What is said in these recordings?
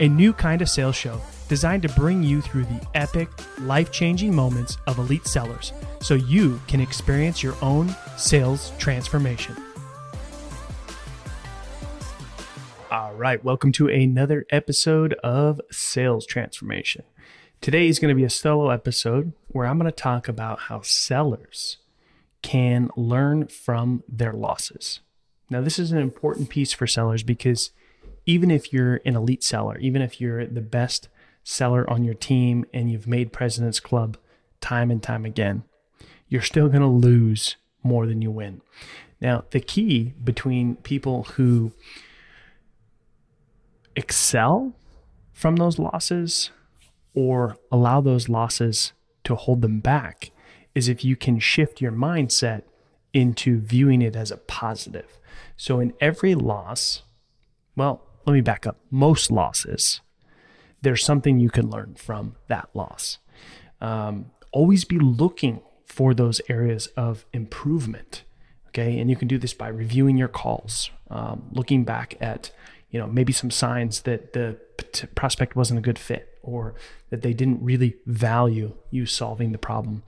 a new kind of sales show designed to bring you through the epic, life changing moments of elite sellers so you can experience your own sales transformation. All right, welcome to another episode of Sales Transformation. Today is going to be a solo episode where I'm going to talk about how sellers can learn from their losses. Now, this is an important piece for sellers because even if you're an elite seller, even if you're the best seller on your team and you've made President's Club time and time again, you're still going to lose more than you win. Now, the key between people who excel from those losses or allow those losses to hold them back is if you can shift your mindset into viewing it as a positive. So, in every loss, well, let me back up. Most losses, there's something you can learn from that loss. Um, always be looking for those areas of improvement. Okay. And you can do this by reviewing your calls, um, looking back at, you know, maybe some signs that the prospect wasn't a good fit or that they didn't really value you solving the problem.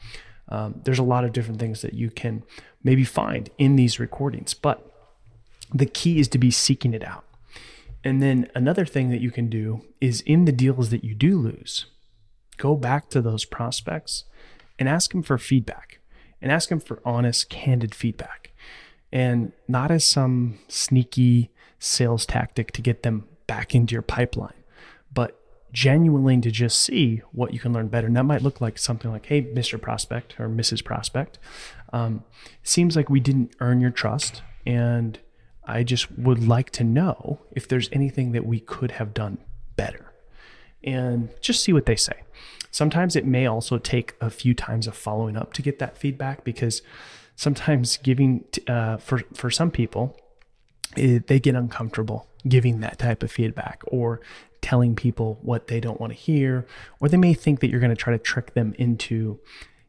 Um, there's a lot of different things that you can maybe find in these recordings, but the key is to be seeking it out. And then another thing that you can do is in the deals that you do lose, go back to those prospects and ask them for feedback and ask them for honest, candid feedback. And not as some sneaky sales tactic to get them back into your pipeline, but genuinely to just see what you can learn better. And that might look like something like, hey, Mr. Prospect or Mrs. Prospect, um, seems like we didn't earn your trust. And I just would like to know if there's anything that we could have done better. And just see what they say. Sometimes it may also take a few times of following up to get that feedback because sometimes giving, uh, for, for some people, it, they get uncomfortable giving that type of feedback or telling people what they don't want to hear, or they may think that you're going to try to trick them into,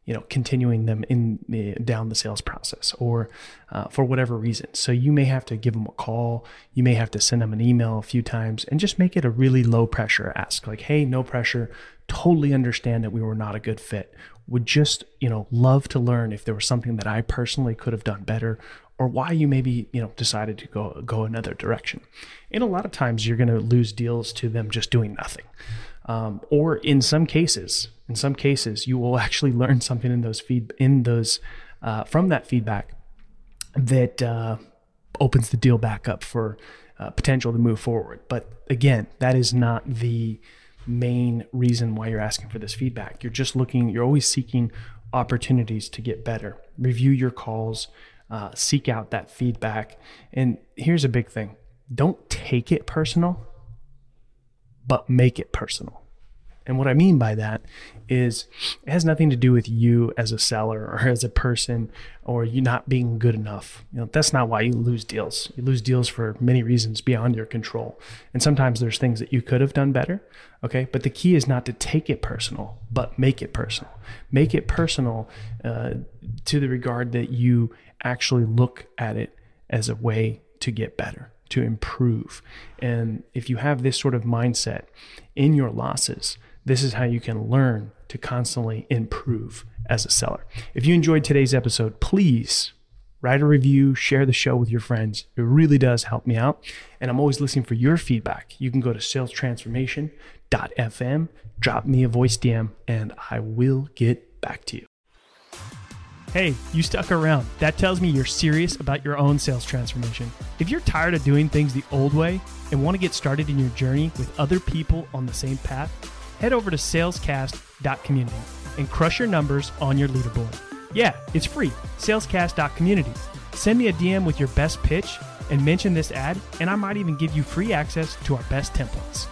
you know, continuing them in the, down the sales process, or uh, for whatever reason. So you may have to give them a call, you may have to send them an email a few times, and just make it a really low pressure ask, like, "Hey, no pressure. Totally understand that we were not a good fit. Would just, you know, love to learn if there was something that I personally could have done better, or why you maybe you know decided to go go another direction. And a lot of times you're going to lose deals to them just doing nothing, um, or in some cases, in some cases you will actually learn something in those feed in those uh, from that feedback that uh, opens the deal back up for uh, potential to move forward. But again, that is not the main reason why you're asking for this feedback. You're just looking. You're always seeking opportunities to get better. Review your calls uh, seek out that feedback. And here's a big thing don't take it personal, but make it personal. And what I mean by that is it has nothing to do with you as a seller or as a person or you not being good enough. You know, that's not why you lose deals. You lose deals for many reasons beyond your control. And sometimes there's things that you could have done better. Okay. But the key is not to take it personal, but make it personal. Make it personal uh, to the regard that you actually look at it as a way to get better, to improve. And if you have this sort of mindset in your losses, this is how you can learn to constantly improve as a seller. If you enjoyed today's episode, please write a review, share the show with your friends. It really does help me out. And I'm always listening for your feedback. You can go to salestransformation.fm, drop me a voice DM, and I will get back to you. Hey, you stuck around. That tells me you're serious about your own sales transformation. If you're tired of doing things the old way and want to get started in your journey with other people on the same path, head over to salescast.community and crush your numbers on your leaderboard. Yeah, it's free. Salescast.community. Send me a DM with your best pitch and mention this ad, and I might even give you free access to our best templates.